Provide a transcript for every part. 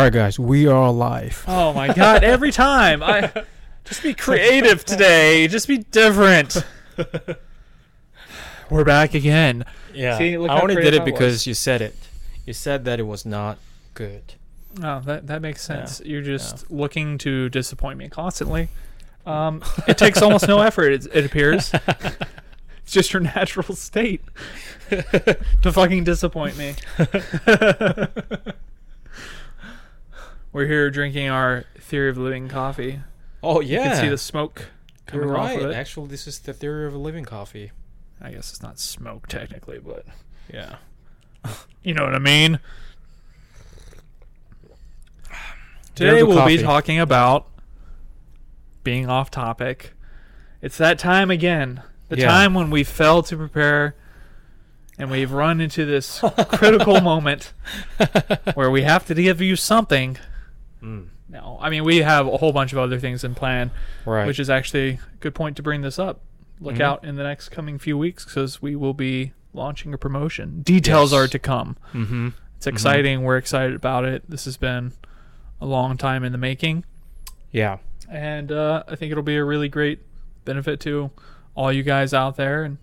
All right, guys, we are alive. Oh my god, every time. I just be creative today. Just be different. We're back again. Yeah, See, look I how only did it I was. because you said it. You said that it was not good. Oh, that that makes Yeah. sense. You're just looking to disappoint me constantly. Um, it takes almost no effort. It, it appears. it's just your natural state to fucking disappoint me. We're here drinking our Theory of Living coffee. Oh You yeah, can see the smoke you're coming off right. of it. Actually, this is the theory of a living coffee. I guess it's not smoke technically, but Yeah. you know what I mean. Today we'll be talking about being off topic. It's that time again. The Yeah. time when we failed to prepare and we've run into this critical moment where we have to give you something. Mm. No, I mean we have a whole bunch of other things in plan, Right. which is actually a good point to bring this up. Look Mhm. out in the next coming few weeks because we will be launching a promotion. Details Yes. are to come. mm-hmm. It's exciting. We're excited about it. This has been a long time in the making, Yeah. and uh, I think it'll be a really great benefit to all you guys out there. And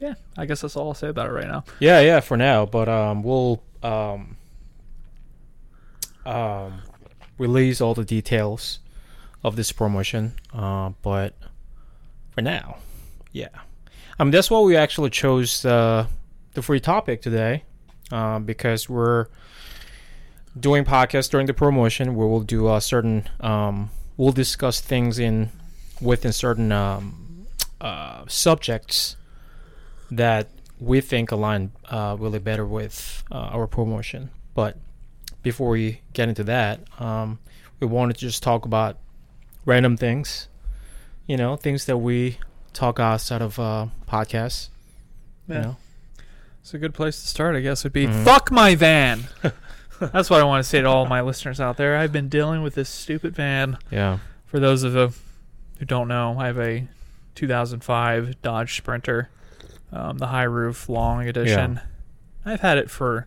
yeah, I guess that's all I'll say about it right now. Yeah, yeah, for now. But um, we'll um, um, release all the details of this promotion. Uh, but for now, yeah. Um, that's why we actually chose uh, the free topic today, um, because we're doing podcasts during the promotion where we'll do a certain um, we'll discuss things in within certain um, uh, subjects that we think align uh, really better with uh, our promotion. But before we get into that, um, we wanted to just talk about random things, you know, things that we talk outside of uh, podcasts. You Yeah. know, It's a good place to start, I guess, would be Mhm. fuck my van. that's what I want to say to all my listeners out there. I've been dealing with this stupid van. yeah, For those of you who don't know, I have a 2005 Dodge Sprinter, um, the high roof long edition. Yeah. I've had it for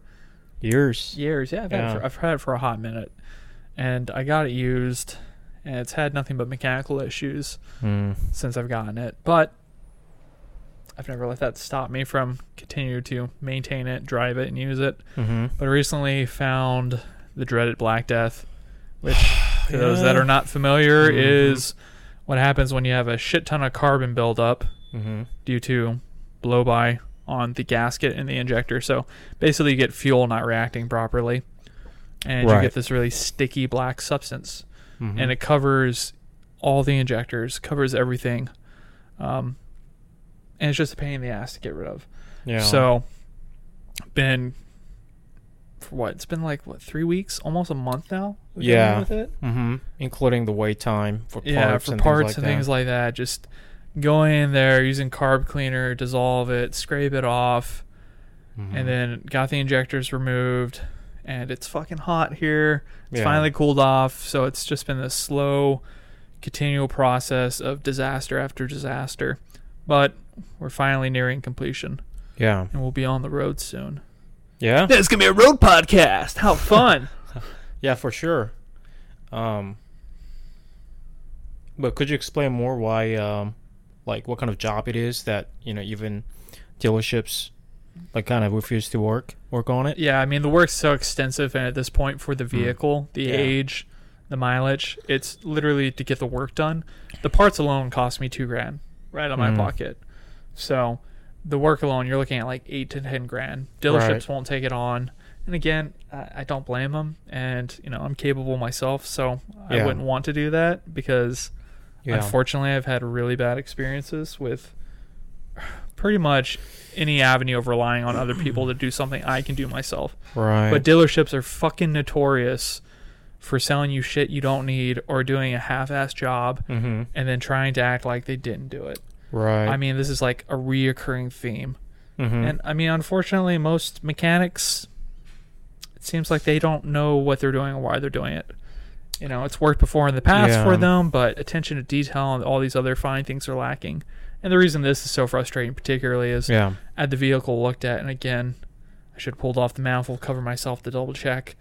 years. years. Yeah, I've, Had Yeah. it for, I've had it for a hot minute, and I got it used, and it's had nothing but mechanical issues Mm. since I've gotten it. But I've never let that stop me from continue to maintain it, drive it, and use it. Mm-hmm. But I recently found the dreaded Black Death, which to those that are not familiar Mhm. is what happens when you have a shit ton of carbon buildup Mm-hmm. due to blow by on the gasket in the injector. So basically, you get fuel not reacting properly, and you get this really sticky black substance, Mm-hmm. and it covers all the injectors, covers everything, um, and it's just a pain in the ass to get rid of. yeah. So, been for what? It's been like what three weeks, almost a month now. Yeah. with it. mm-hmm. including the wait time for parts yeah, for and parts things like and that. things like that. Just going in there using carb cleaner, dissolve it, scrape it off, Mhm. and then got the injectors removed. And it's fucking hot here. It's Yeah. finally cooled off, so it's just been this slow, continual process of disaster after disaster. But we're finally nearing completion, yeah, and we'll be on the road soon. yeah. It's gonna be a road podcast. How fun! Yeah, for sure. Um, but could you explain more why, um, like, what kind of job it is that you know even dealerships like kind of refuse to work work on it? yeah, I mean the work's so extensive, and at this point, for the vehicle, the Hmm. Yeah. age, the mileage, it's literally to get the work done. The parts alone cost me two grand right out of my Mhm. pocket. So the work alone, you're looking at like eight to ten grand. Dealerships Right. won't take it on. And again, I, I don't blame them, and you know I'm capable myself, so I wouldn't want to do that because Yeah, Unfortunately, I've had really bad experiences with pretty much any avenue of relying on other people to do something I can do myself. right. But dealerships are fucking notorious for selling you shit you don't need or doing a half-ass job mm-hmm. and then trying to act like they didn't do it. Right. I mean, this is like a reoccurring theme. mm-hmm. And I mean, unfortunately, most mechanics, it seems like they don't know what they're doing or why they're doing it. You know, it's worked before in the past Yeah. for them, but attention to detail and all these other fine things are lacking. And the reason this is so frustrating, particularly, is yeah. I had the vehicle looked at, and again, I should have pulled off the manifold cover myself to double check.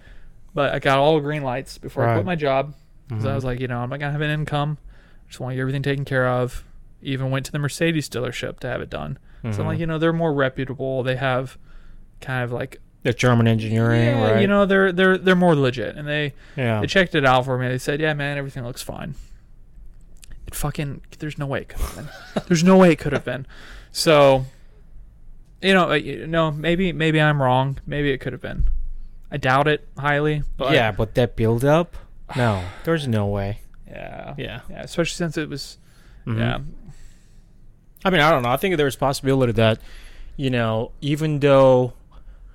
But I got all green lights before I quit my job because I Mhm. was like, you know, I'm not gonna have an income. I just want to get everything taken care of. Even went to the Mercedes dealership to have it done. So I'm like, you know, they're more reputable. They have kind of like the German engineering, yeah, right? you know, they're they're they're more legit, and they yeah. they checked it out for me. They said, yeah, man, everything looks fine. It fucking there's no way it could have been. there's no way it could have been. So, you know, uh, you know, maybe maybe I'm wrong. Maybe it could have been. I doubt it highly. But yeah, but that build up, no, there's no way. yeah, Yeah. yeah. Especially since it was, Mhm. yeah, I mean, I don't know. I think there's possibility that, you know, even though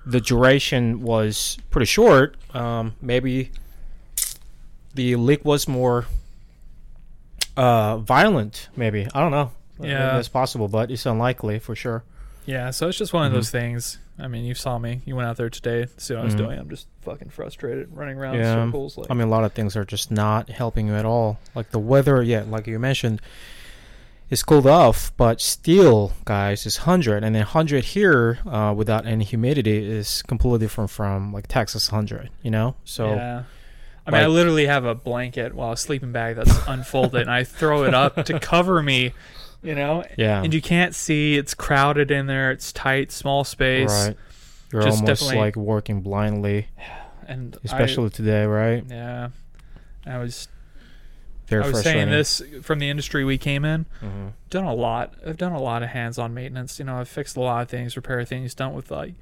the duration was pretty short, um, maybe the leak was more uh, violent. Maybe I don't know. Yeah. that's possible, but it's unlikely for sure. yeah. So it's just one of Mhm. those things. I mean, you saw me. You went out there today to see what I was Mhm. doing. I'm just fucking frustrated, running around in Yeah. circles. Like, I mean, a lot of things are just not helping you at all. Like the weather, yeah, like you mentioned, it's cooled off, but still, guys, it's hundred, and then hundred here uh, without any humidity is completely different from like Texas hundred. You know, so yeah. I mean, I literally have a blanket while a sleeping bag that's unfolded, and I throw it up to cover me. You know, yeah, and you can't see. It's crowded in there. It's tight, small space. right. You're Just almost definitely- like working blindly, And especially today, right? Yeah, I was I was saying this from the industry we came in. Mhm. Done a lot. I've done a lot of hands-on maintenance. You know, I've fixed a lot of things, repair things, done with like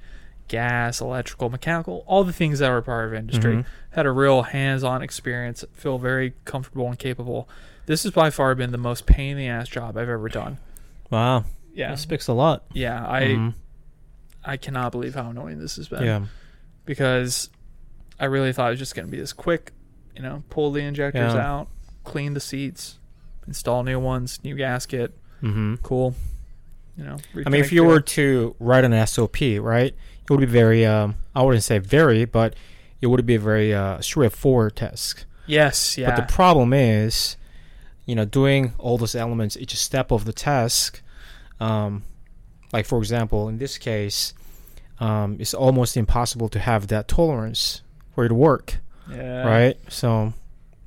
gas, electrical, mechanical, all the things that were part of industry. Mhm. Had a real hands-on experience. Feel very comfortable and capable. This has by far been the most pain in the ass job I've ever done. Wow, Yeah, that speaks a lot. yeah. I Mhm. I cannot believe how annoying this has been. yeah, because I really thought it was just going to be this quick, you know, pull the injectors Yeah. out, clean the seats, install new ones, new gasket, hmm cool. You know, I mean, if you it. were to write an SOP, right, it would be very, um, I wouldn't say very, but it would be a very uh, straightforward task. yes, yeah, But the problem is, you know, doing all those elements, each step of the task, um, like for example, in this case, um, it's almost impossible to have that tolerance for it to work, yeah, right? So,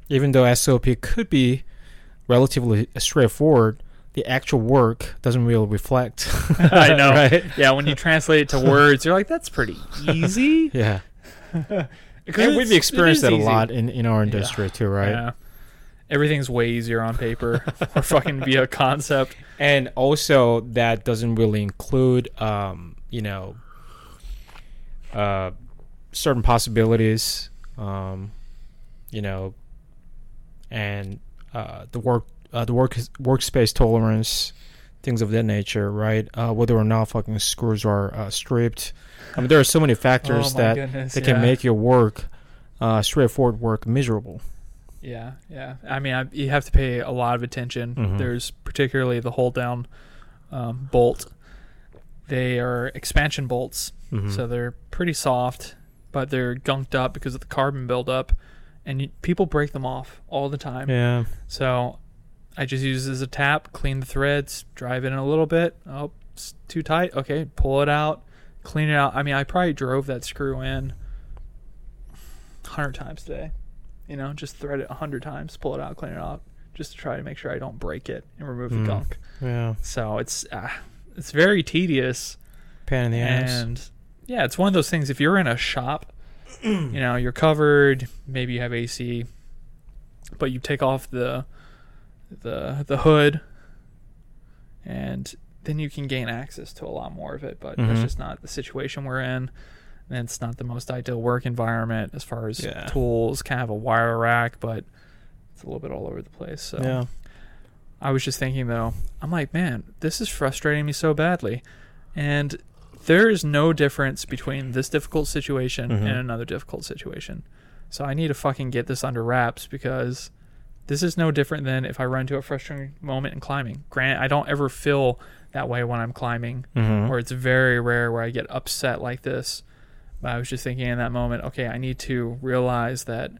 even though SOP could be relatively straightforward, the actual work doesn't really reflect. I know. right? Yeah, when you translate it to words, you're like, that's pretty easy. Yeah, and we've experienced that a easy. lot in, in our industry too, right? Yeah. Everything's way easier on paper or fucking via concept. and also that doesn't really include um, you know uh, certain possibilities um, you know and uh, the work uh, the work workspace tolerance things of that nature right uh, whether or not fucking screws are uh, stripped I mean there are so many factors oh that goodness, that yeah. can make your work uh, straightforward work miserable Yeah, yeah. I mean, I, you have to pay a lot of attention. Mhm. There's particularly the hold down um, bolt. They are expansion bolts, Mhm. so they're pretty soft, but they're gunked up because of the carbon buildup, and you, people break them off all the time. yeah So I just use it as a tap, clean the threads, drive it in a little bit. Oh, it's too tight. Okay, pull it out, clean it out. I mean, I probably drove that screw in a hundred times today. You know, just thread it a hundred times, pull it out, clean it out, just to try to make sure I don't break it and remove the Mm. gunk. yeah So it's uh, it's very tedious, pain in the ass and yeah, it's one of those things. If you're in a shop, you know, you're covered. Maybe you have AC, but you take off the the the hood, and then you can gain access to a lot more of it. But that's Mhm. just not the situation we're in. And it's not the most ideal work environment as far as Yeah. tools. Kind of a wire rack, but it's a little bit all over the place. So yeah I was just thinking though, I'm like, man, this is frustrating me so badly. And there is no difference between this difficult situation Mhm. and another difficult situation. So I need to fucking get this under wraps because this is no different than if I run into a frustrating moment in climbing. Grant, I don't ever feel that way when I'm climbing, Mhm. or it's very rare where I get upset like this. But I was just thinking in that moment, okay, I need to realize that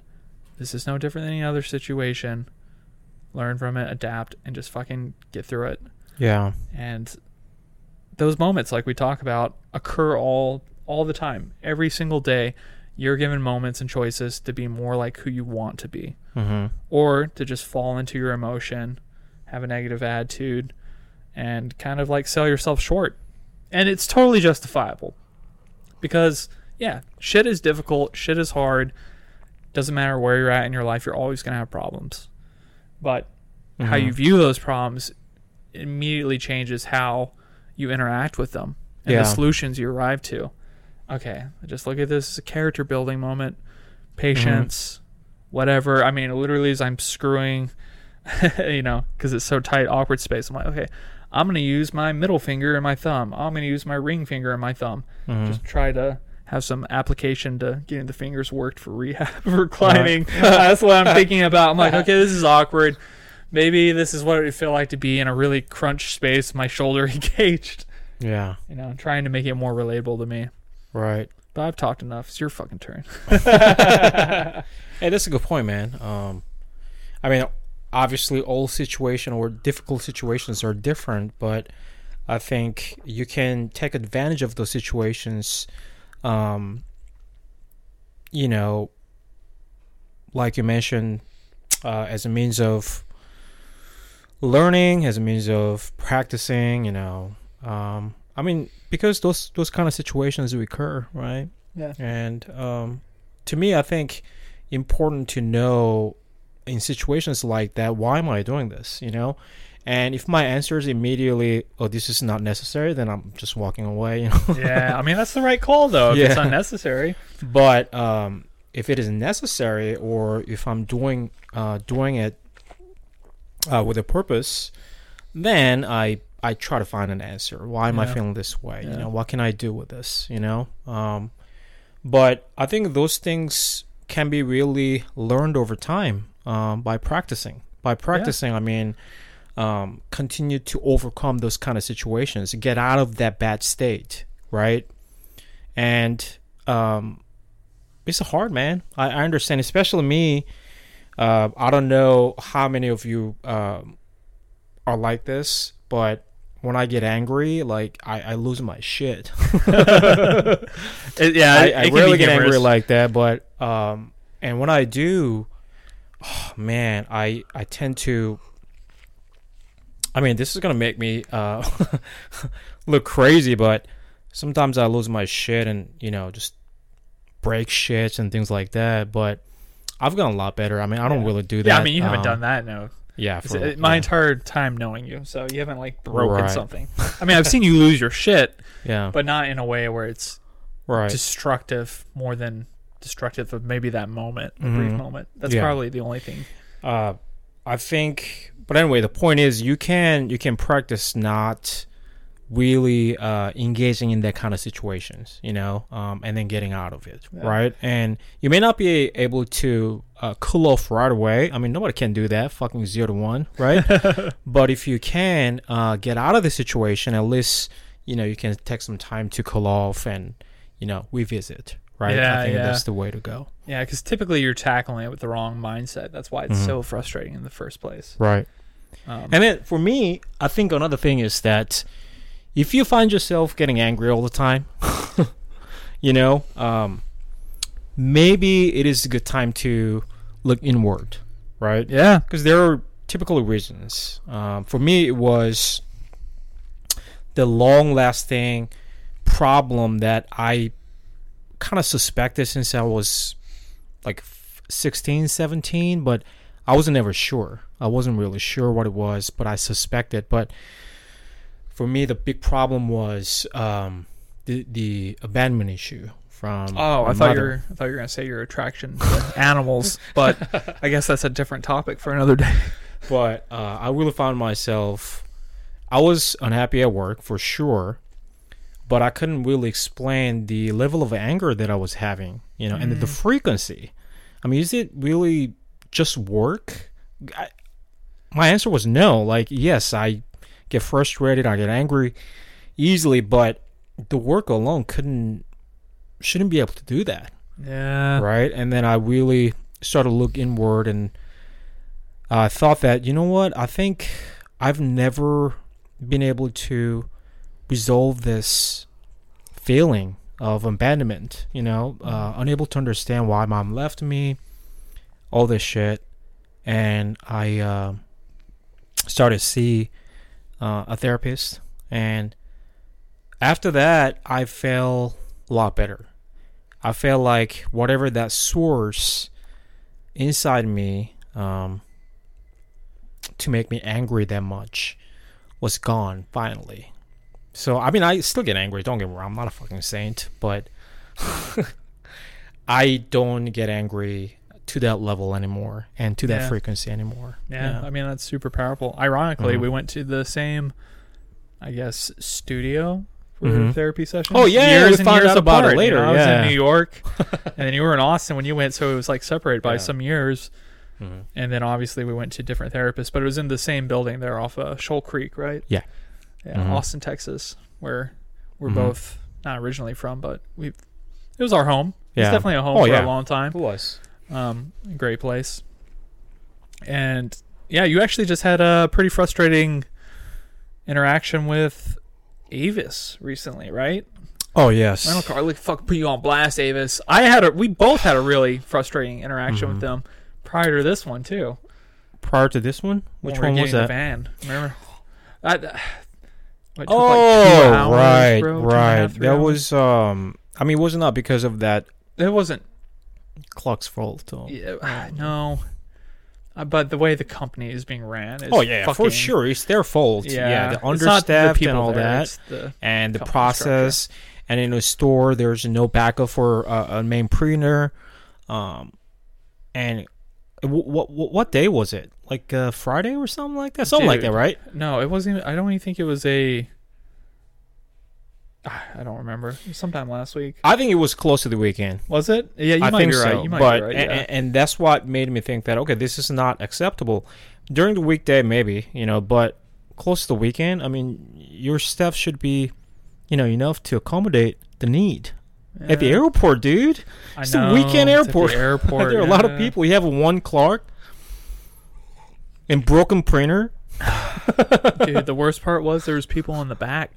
this is no different than any other situation. Learn from it, adapt, and just fucking get through it. yeah And those moments, like we talk about, occur all all the time, every single day. you're given moments and choices to be more like who you want to be, Mm-hmm. or to just fall into your emotion, have a negative attitude, and kind of like sell yourself short. And it's totally justifiable because, yeah, shit is difficult, shit is hard. Doesn't matter where you're at in your life, you're always going to have problems. But how Mm-hmm. you view those problems immediately changes how you interact with them and Yeah. the solutions you arrive to. Okay, just look at this as a character building moment, patience, whatever. I mean, literally, as I'm screwing, you know, because it's so tight, awkward space. I'm like, okay, I'm gonna use my middle finger and my thumb. I'm gonna use my ring finger and my thumb. Mhm. Just try to have some application to getting the fingers worked for rehab for climbing. That's what I'm thinking about. I'm like, okay, this is awkward. Maybe this is what it would feel like to be in a really crunch space, my shoulder engaged. Yeah. You know, trying to make it more relatable to me. Right. But I've talked enough. It's your fucking turn. Hey, that's a good point, man. Um, I mean, obviously, all situation or difficult situations are different, but I think you can take advantage of those situations. Um, you know, like you mentioned, uh, as a means of learning, as a means of practicing. You know, um, I mean, because those those kind of situations recur, right? Yeah. And um, to me, I think important to know in situations like that why am I doing this? You know, and if my answer is immediately, "Oh, this is not necessary," then I'm just walking away. You know. yeah, I mean that's the right call though. If it's Yeah. unnecessary. But um, if it is necessary, or if I'm doing uh, doing it uh, with a purpose, then I I try to find an answer. Why am I feeling this way? Yeah. You know, what can I do with this? You know, um, but I think those things can be really learned over time um, by practicing. By practicing, I mean. Um, continue to overcome those kind of situations, get out of that bad state, right? And um, it's hard, man. I, I understand, especially me. Uh, I don't know how many of you um, are like this, but when I get angry, like I, I lose my shit. It- yeah, I, I be get angry like that, but um, and when I do, oh, man, I I tend to. I mean, this is gonna make me uh, look crazy, but sometimes I lose my shit and you know just break shit and things like that. But I've gotten a lot better. I mean, I don't Yeah. really do that. Yeah, I mean you haven't um, done that no. Yeah, for, it- my yeah, entire time knowing you, so you haven't like broken Right. something. I mean, I've seen you lose your shit, yeah, but not in a way where it's right. destructive more than destructive of maybe that moment, a brief moment. That's Yeah. probably the only thing. uh, I think, but anyway, the point is you can you can practice not really uh, engaging in that kind of situations, you know, um, and then getting out of it, Yeah. right? And you may not be able to uh, cool off right away. I mean, nobody can do that, fucking zero to one, right? but if you can uh, get out of the situation, at least you know you can take some time to cool off and you know revisit, right? Yeah, I think yeah. that's the way to go, Yeah, because typically you're tackling it with the wrong mindset. That's why it's Mhm. so frustrating in the first place. right? Um, And then for me, I think another thing is that if you find yourself getting angry all the time, you know, um, maybe it is a good time to look inward, right? yeah, Because there are typical reasons. Um, for me, it was the long lasting problem that I kind of suspected since I was like 16, 17, but I wasn't ever sure. I wasn't really sure what it was, but I suspected. But for me, the big problem was um, the the abandonment issue from. Oh, I thought you were. I thought you were gonna say your attraction to animals, but I guess that's a different topic for another day. but uh, I really found myself. I was unhappy at work for sure, but I couldn't really explain the level of anger that I was having, you know, and the Mm. frequency. I mean, is it really just work? I, my answer was no. Like, yes, I get frustrated, I get angry easily, but the work alone couldn't, shouldn't be able to do that Yeah, right? And then I really started to look inward and I thought that, you know what? I think I've never been able to resolve this feeling of abandonment. You know, uh, unable to understand why mom left me, all this shit, and I uh, started to see uh, a therapist, and after that, I felt a lot better. I felt like whatever that source inside me um, to make me angry that much was gone finally. So I mean, I still get angry. Don't get me wrong. I'm not a fucking saint, but I don't get angry to that level anymore and to that Yeah. frequency anymore. Yeah, I mean that's super powerful. Ironically, Mhm. we went to the same, I guess, studio for Mhm. therapy sessions. Oh, yeah, years we and found years out about it apart, you later, know, I was in New York, and then you were in Austin when you went, so it was like separated by Yeah. some years. Mhm. And then obviously we went to different therapists, but it was in the same building there off uh, Shoal Creek, right? Yeah. Yeah, Mhm. Austin, Texas, where we're Mhm. both not originally from, but we it was our home. Yeah. It's definitely a home Oh, for yeah. a long time. Who was? Um, great place. And yeah, you actually just had a pretty frustrating interaction with Avis recently, right? Oh yes. Rental car, like fuck, put you on blast, Avis. I had a, we both had a really frustrating interaction Mhm. with them prior to this one too. Prior to this one, which when one was that? Van, remember? I, what, took, like, Oh, hours, right, bro, two and a right. that hours? was um. I mean, it was not because of that It wasn't. Clock's fault. Though. Yeah, no. Uh, but the way the company is being ran is Oh yeah, fucking, for sure, it's their fault. Yeah, Yeah, the understaffed people and all there, that, the- and the process. And in a store, there's no backup for uh, a main printer. Um, and w- what what day was it? Like uh, Friday or something like that. Something like that, right? No, it wasn't. Even, I don't even think it was a. I don't remember. Sometime last week. I think it was close to the weekend. Was it? Yeah, you I might think be right. so. You might but be right. and, yeah. and that's what made me think that okay, this is not acceptable. During the weekday, maybe you know, but close to the weekend, I mean, your staff should be, you know, enough to accommodate the need at the airport, dude. I it's know, weekend it's at airport. the airport. there are a lot of people. You have one Clark and broken printer. Dude, the worst part was there was people in the back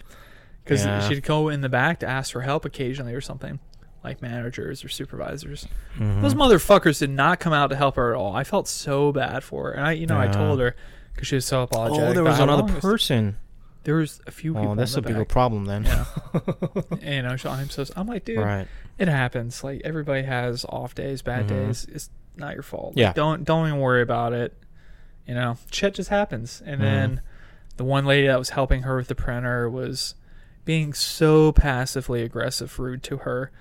because Yeah. she'd go in the back to ask for help occasionally or something, like managers or supervisors. Mhm. Those motherfuckers did not come out to help her at all. I felt so bad for her, and I, you know, I told her because she was so apologetic. Oh, there was another was- person. There was a few people. Oh, that's a the bigger problem then. Yeah. And, you know, so I'm so. I'm like, dude, right. it happens. Like everybody has off days, bad Mhm. days. It's not your fault. Like, Yeah. Don't don't even worry about it. You know, shit just happens. And Mhm. then the one lady that was helping her with the printer was being so passively aggressive, rude to her.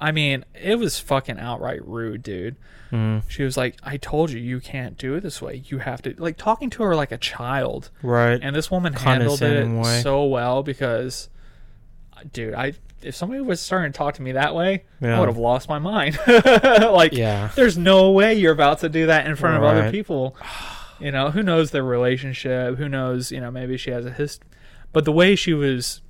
I mean, it was fucking outright rude, dude. Mhm. She was like, "I told you, you can't do it this way. You have to like talking to her like a child." Right. And this woman handled it way. so well because, dude, I if somebody was starting to talk to me that way, I would have lost my mind. like, yeah. there's no way you're about to do that in front of other people. You know, who knows their relationship? Who knows? You know, maybe she has a hist. But the way she was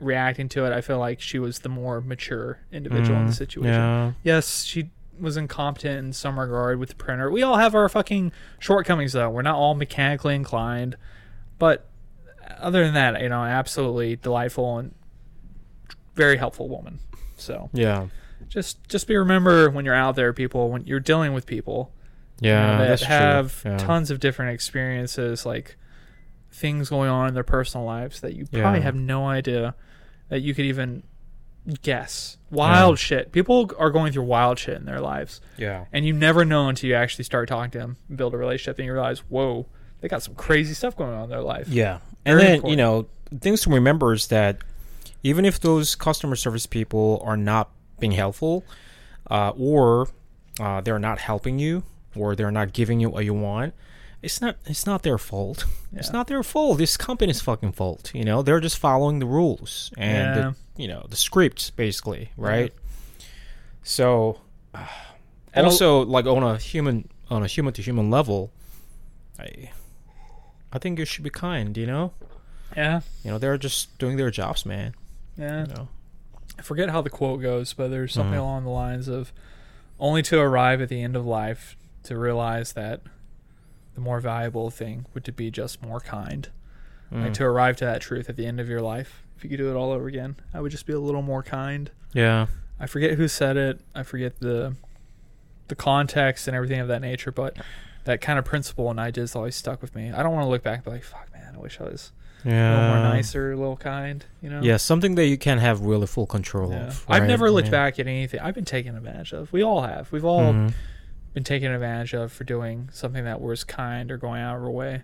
reacting to it, I feel like she was the more mature individual in the Mhm. situation Yeah. yes, she was incompetent in some regard with the printer. We all have our fucking shortcomings, though. We're not all mechanically inclined. But other than that, you know, absolutely delightful and very helpful woman. So Yeah. just just be remember when you're out there, people, when you're dealing with people you know, Yeah. that have. Yeah. tons of different experiences, like things going on in their personal lives that you probably Yeah. have no idea that you could even guess. Wild shit. People are going through wild shit in their lives, Yeah. and you never know until you actually start talking to them, build a relationship, and you realize, whoa, they got some crazy stuff going on in their life. Yeah. And then, important. you know, things to remember is that even if those customer service people are not being helpful, uh, or uh, they're not helping you, or they're not giving you what you want, it's not it's not their fault. It's not their fault. This company's fucking fault. You know, they're just following the rules and Yeah. the, you know the scripts basically, right? So, uh, And al- also like on a human on a human to human level, I I think you should be kind. You know. Yeah, You know, they're just doing their jobs, man. yeah. You know. I forget how the quote goes, but there's something Mhm. along the lines of only to arrive at the end of life to realize that the more valuable thing would to be just more kind. Mm. Like to arrive to that truth at the end of your life if you could do it all over again, I would just be a little more kind. Yeah. I forget who said it. I forget the the context and everything of that nature, but that kind of principle and ideas always stuck with me. I don't want to look back and be like, "Fuck, man, I wish I was a Yeah. little more nicer, a little kind." You know? Yeah, something that you can have really full control Yeah. of. I've never looked Yeah. back at anything. I've been taken advantage of. We all have. We've all Mhm. Been taken advantage of for doing something that was kind or going out of our way.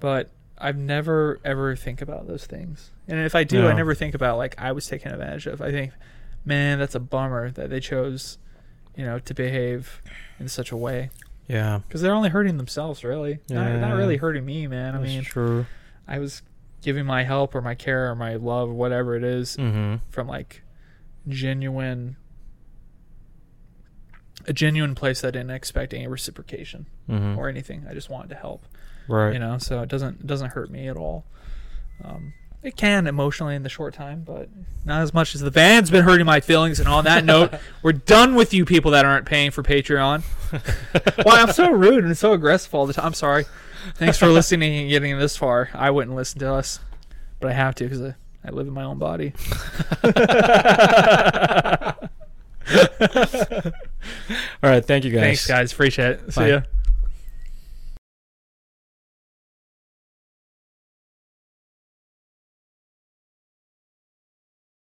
But I've never ever think about those things. And if I do, I never think about like I was taken advantage of. I think, man, that's a bummer that they chose, you know, to behave in such a way Yeah. because they're only hurting themselves, really. Not, not really hurting me, man. I That's mean, true. I was giving my help or my care or my love, or whatever it is, Mm-hmm. from like genuine a genuine place that didn't expect any reciprocation Mm-hmm. or anything. I just wanted to help, right. you know. So it doesn't it doesn't hurt me at all. Um, it can emotionally in the short time, but not as much as the band's been hurting my feelings. And on that note, we're done with you people that aren't paying for Patreon. Why I'm so rude and so aggressive all the time. I'm sorry. Thanks for listening and getting this far. I wouldn't listen to us, but I have to because I, I live in my own body. All right. Thank you guys. Thanks, guys. Appreciate it. See ya.